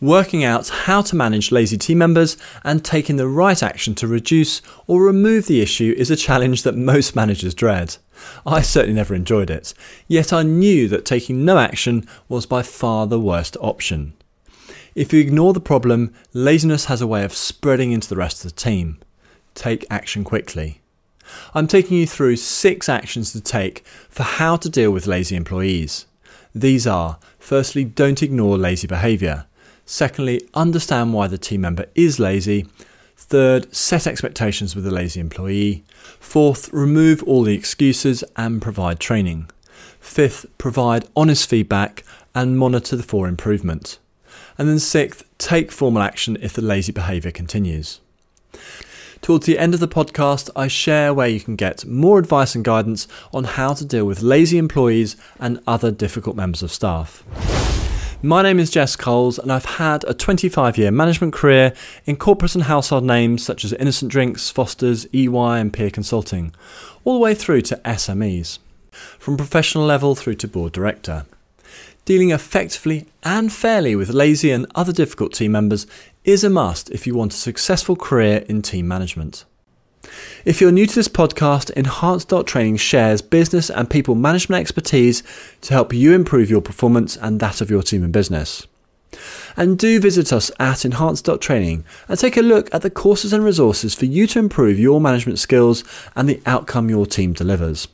Working out how to manage lazy team members and taking the right action to reduce or remove the issue is a challenge that most managers dread. I certainly never enjoyed it, yet I knew that taking no action was by far the worst option. If you ignore the problem, laziness has a way of spreading into the rest of the team. Take action quickly. I'm taking you through six actions to take for how to deal with lazy employees. These are firstly, don't ignore lazy behaviour. Secondly, understand why the team member is lazy. Third, set expectations with the lazy employee. Fourth, remove all the excuses and provide training. Fifth, provide honest feedback and monitor the for improvement. And then sixth, take formal action if the lazy behaviour continues. Towards the end of the podcast, I share where you can get more advice and guidance on how to deal with lazy employees and other difficult members of staff. My name is Jess Coles, and I've had a 25 year management career in corporate and household names such as Innocent Drinks, Foster's, EY, and PA Consulting, all the way through to SMEs, from professional level through to board director. Dealing effectively and fairly with lazy and other difficult team members is a must if you want a successful career in team management. If you're new to this podcast, Enhance Training shares business and people management expertise to help you improve your performance and that of your team and business. And do visit us at Enhance Training and take a look at the courses and resources for you to improve your management skills and the outcome your team delivers.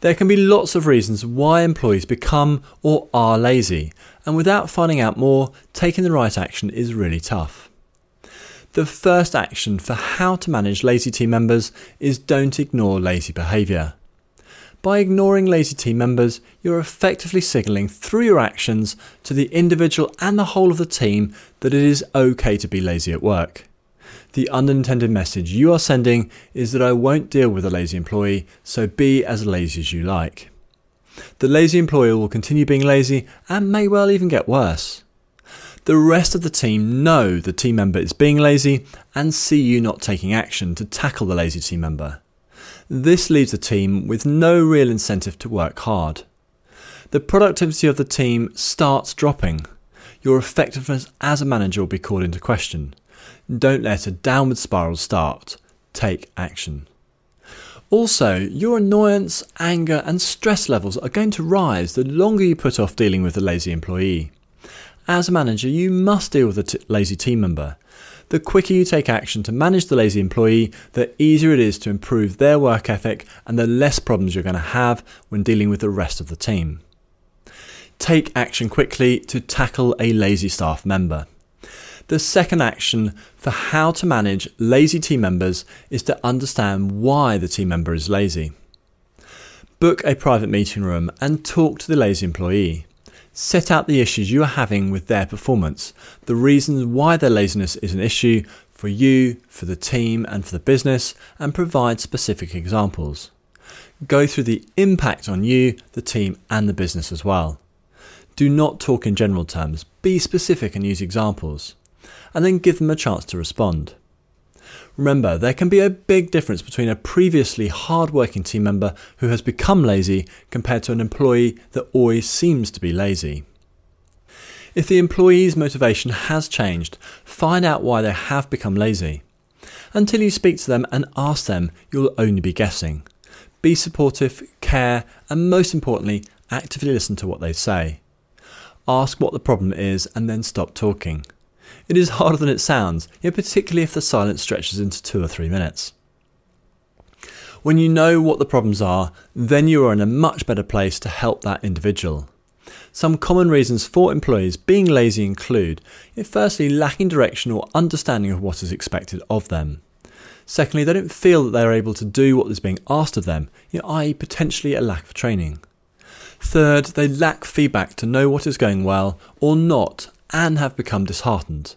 There can be lots of reasons why employees become or are lazy, and without finding out more, taking the right action is really tough. The first action for how to manage lazy team members is don't ignore lazy behaviour. By ignoring lazy team members, you're effectively signalling through your actions to the individual and the whole of the team that it is okay to be lazy at work. The unintended message you are sending is that I won't deal with a lazy employee, so be as lazy as you like. The lazy employee will continue being lazy and may well even get worse. The rest of the team know the team member is being lazy and see you not taking action to tackle the lazy team member. This leaves the team with no real incentive to work hard. The productivity of the team starts dropping. Your effectiveness as a manager will be called into question. Don't let a downward spiral start. Take action. Also, your annoyance, anger, and stress levels are going to rise the longer you put off dealing with a lazy employee. As a manager, you must deal with a t- lazy team member. The quicker you take action to manage the lazy employee, the easier it is to improve their work ethic and the less problems you're going to have when dealing with the rest of the team. Take action quickly to tackle a lazy staff member. The second action for how to manage lazy team members is to understand why the team member is lazy. Book a private meeting room and talk to the lazy employee. Set out the issues you are having with their performance, the reasons why their laziness is an issue for you, for the team, and for the business, and provide specific examples. Go through the impact on you, the team, and the business as well. Do not talk in general terms, be specific and use examples and then give them a chance to respond. Remember, there can be a big difference between a previously hard-working team member who has become lazy compared to an employee that always seems to be lazy. If the employee's motivation has changed, find out why they have become lazy. Until you speak to them and ask them, you'll only be guessing. Be supportive, care, and most importantly, actively listen to what they say. Ask what the problem is and then stop talking. It is harder than it sounds, yet particularly if the silence stretches into two or three minutes. When you know what the problems are, then you are in a much better place to help that individual. Some common reasons for employees being lazy include firstly, lacking direction or understanding of what is expected of them. Secondly, they don't feel that they are able to do what is being asked of them, i.e., potentially a lack of training. Third, they lack feedback to know what is going well or not and have become disheartened.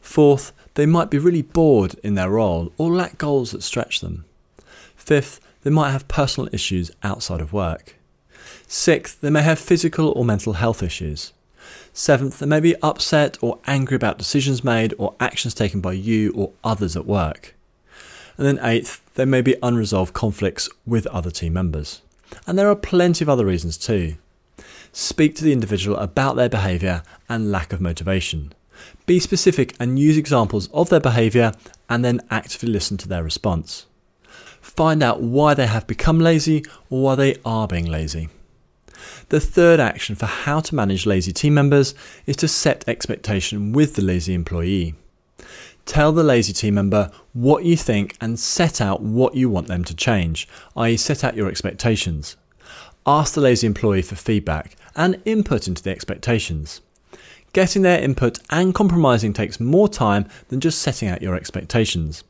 Fourth, they might be really bored in their role or lack goals that stretch them. Fifth, they might have personal issues outside of work. Sixth, they may have physical or mental health issues. Seventh, they may be upset or angry about decisions made or actions taken by you or others at work. And then eighth, there may be unresolved conflicts with other team members. And there are plenty of other reasons too. Speak to the individual about their behaviour and lack of motivation. Be specific and use examples of their behaviour and then actively listen to their response. Find out why they have become lazy or why they are being lazy. The third action for how to manage lazy team members is to set expectation with the lazy employee. Tell the lazy team member what you think and set out what you want them to change, i.e., set out your expectations. Ask the lazy employee for feedback and input into the expectations. Getting their input and compromising takes more time than just setting out your expectations.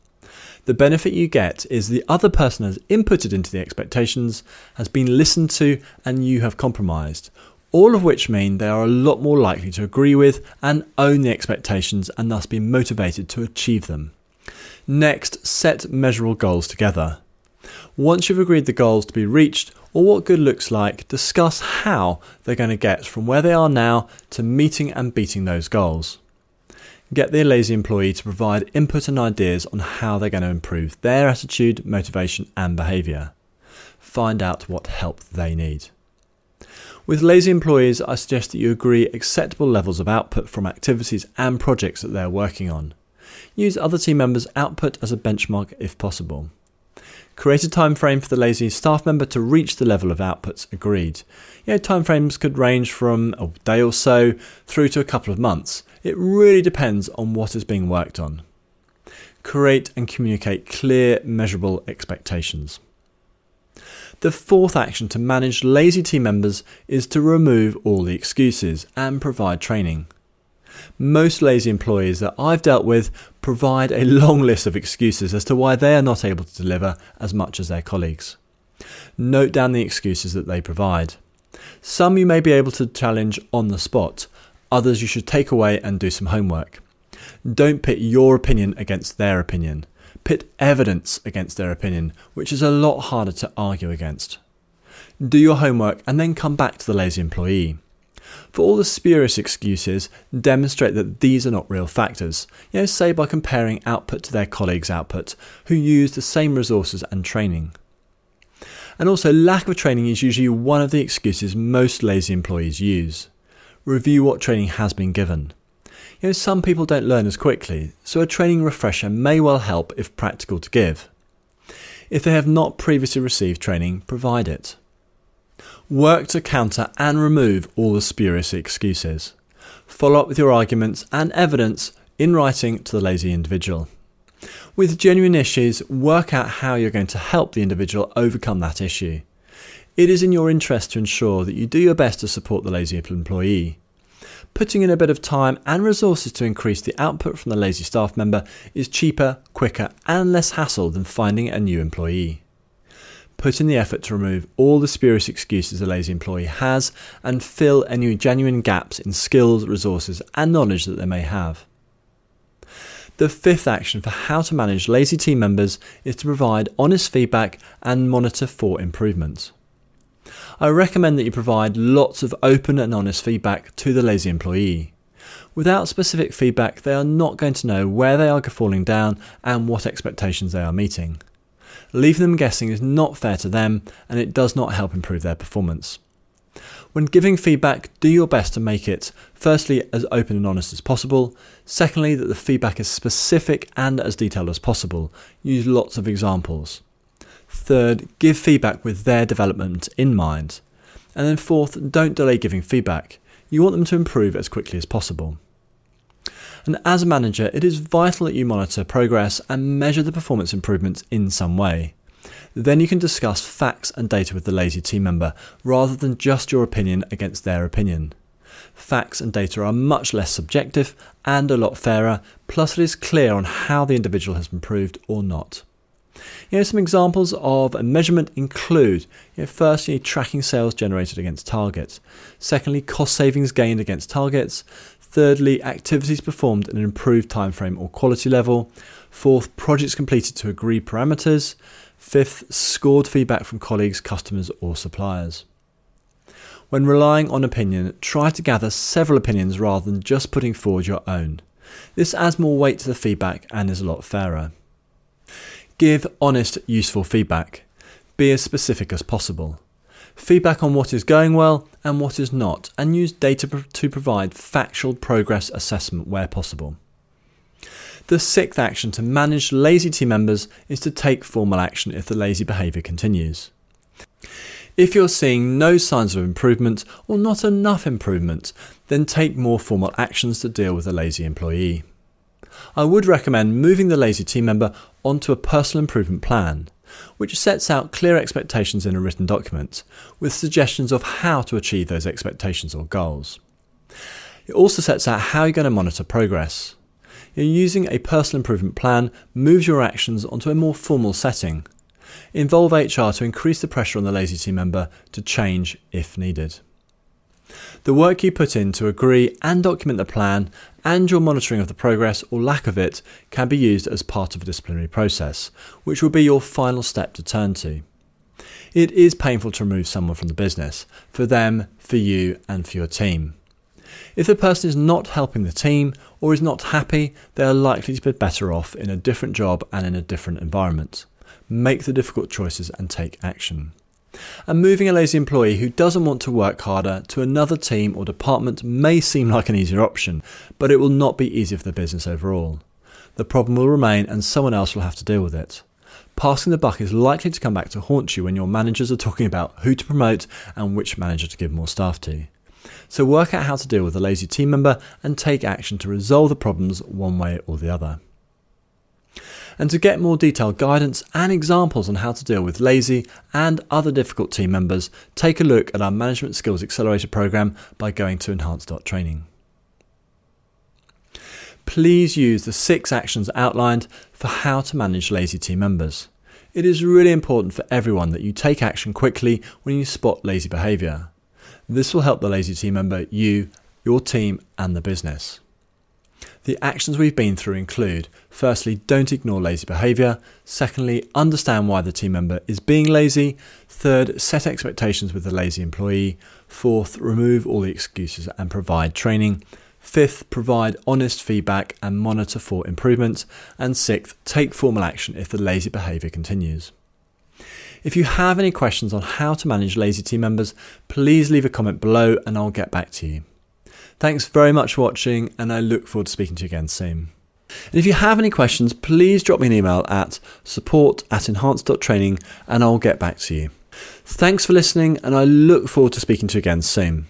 The benefit you get is the other person has inputted into the expectations, has been listened to, and you have compromised. All of which mean they are a lot more likely to agree with and own the expectations and thus be motivated to achieve them. Next, set measurable goals together. Once you've agreed the goals to be reached or what good looks like, discuss how they're going to get from where they are now to meeting and beating those goals. Get the lazy employee to provide input and ideas on how they're going to improve their attitude, motivation, and behaviour. Find out what help they need. With lazy employees, I suggest that you agree acceptable levels of output from activities and projects that they're working on. Use other team members' output as a benchmark if possible. Create a time frame for the lazy staff member to reach the level of outputs agreed. You know, time frames could range from a day or so through to a couple of months. It really depends on what is being worked on. Create and communicate clear, measurable expectations. The fourth action to manage lazy team members is to remove all the excuses and provide training. Most lazy employees that I've dealt with provide a long list of excuses as to why they are not able to deliver as much as their colleagues. Note down the excuses that they provide. Some you may be able to challenge on the spot, others you should take away and do some homework. Don't pit your opinion against their opinion. Pit evidence against their opinion, which is a lot harder to argue against. Do your homework and then come back to the lazy employee. For all the spurious excuses, demonstrate that these are not real factors. You know, say by comparing output to their colleagues' output, who use the same resources and training. And also, lack of training is usually one of the excuses most lazy employees use. Review what training has been given. You know, some people don't learn as quickly, so a training refresher may well help if practical to give. If they have not previously received training, provide it. Work to counter and remove all the spurious excuses. Follow up with your arguments and evidence in writing to the lazy individual. With genuine issues, work out how you're going to help the individual overcome that issue. It is in your interest to ensure that you do your best to support the lazy employee. Putting in a bit of time and resources to increase the output from the lazy staff member is cheaper, quicker, and less hassle than finding a new employee. Put in the effort to remove all the spurious excuses a lazy employee has and fill any genuine gaps in skills, resources, and knowledge that they may have. The fifth action for how to manage lazy team members is to provide honest feedback and monitor for improvement. I recommend that you provide lots of open and honest feedback to the lazy employee. Without specific feedback, they are not going to know where they are falling down and what expectations they are meeting. Leaving them guessing is not fair to them and it does not help improve their performance. When giving feedback, do your best to make it, firstly, as open and honest as possible, secondly, that the feedback is specific and as detailed as possible. Use lots of examples. Third, give feedback with their development in mind. And then fourth, don't delay giving feedback. You want them to improve as quickly as possible. And as a manager, it is vital that you monitor progress and measure the performance improvements in some way. Then you can discuss facts and data with the lazy team member rather than just your opinion against their opinion. Facts and data are much less subjective and a lot fairer, plus, it is clear on how the individual has improved or not. You know, some examples of a measurement include you know, firstly, tracking sales generated against targets, secondly, cost savings gained against targets, Thirdly, activities performed at an improved time frame or quality level. Fourth, projects completed to agreed parameters. Fifth, scored feedback from colleagues, customers, or suppliers. When relying on opinion, try to gather several opinions rather than just putting forward your own. This adds more weight to the feedback and is a lot fairer. Give honest, useful feedback. Be as specific as possible. feedback on what is going well and what is not, and use data to provide factual progress assessment where possible. The sixth action to manage lazy team members is to take formal action if the lazy behaviour continues. If you're seeing no signs of improvement or not enough improvement, then take more formal actions to deal with a lazy employee. I would recommend moving the lazy team member onto a personal improvement plan, which sets out clear expectations in a written document, with suggestions of how to achieve those expectations or goals. It also sets out how you're going to monitor progress. You're using a personal improvement plan moves your actions onto a more formal setting. Involve HR to increase the pressure on the lazy team member to change if needed. The work you put in to agree and document the plan and your monitoring of the progress or lack of it can be used as part of a disciplinary process, which will be your final step to turn to. It is painful to remove someone from the business, for them, for you, and for your team. If the person is not helping the team or is not happy, they are likely to be better off in a different job and in a different environment. Make the difficult choices and take action. And moving a lazy employee who doesn't want to work harder to another team or department may seem like an easier option, but it will not be easy for the business overall. The problem will remain and someone else will have to deal with it. Passing the buck is likely to come back to haunt you when your managers are talking about who to promote and which manager to give more staff to. So work out how to deal with a lazy team member and take action to resolve the problems one way or the other. And to get more detailed guidance and examples on how to deal with lazy and other difficult team members, take a look at our Management Skills Accelerator program by going to enhance.training. Please use the six actions outlined for how to manage lazy team members. It is really important for everyone that you take action quickly when you spot lazy behaviour. This will help the lazy team member, you, your team, and the business. The actions we've been through include firstly, don't ignore lazy behaviour, secondly, understand why the team member is being lazy, third, set expectations with the lazy employee, fourth, remove all the excuses and provide training, fifth, provide honest feedback and monitor for improvement, and sixth, take formal action if the lazy behaviour continues. If you have any questions on how to manage lazy team members, please leave a comment below and I'll get back to you. Thanks very much for watching, and I look forward to speaking to you again soon. And if you have any questions, please drop me an email at support at enhance.training and I'll get back to you. Thanks for listening, and I look forward to speaking to you again soon.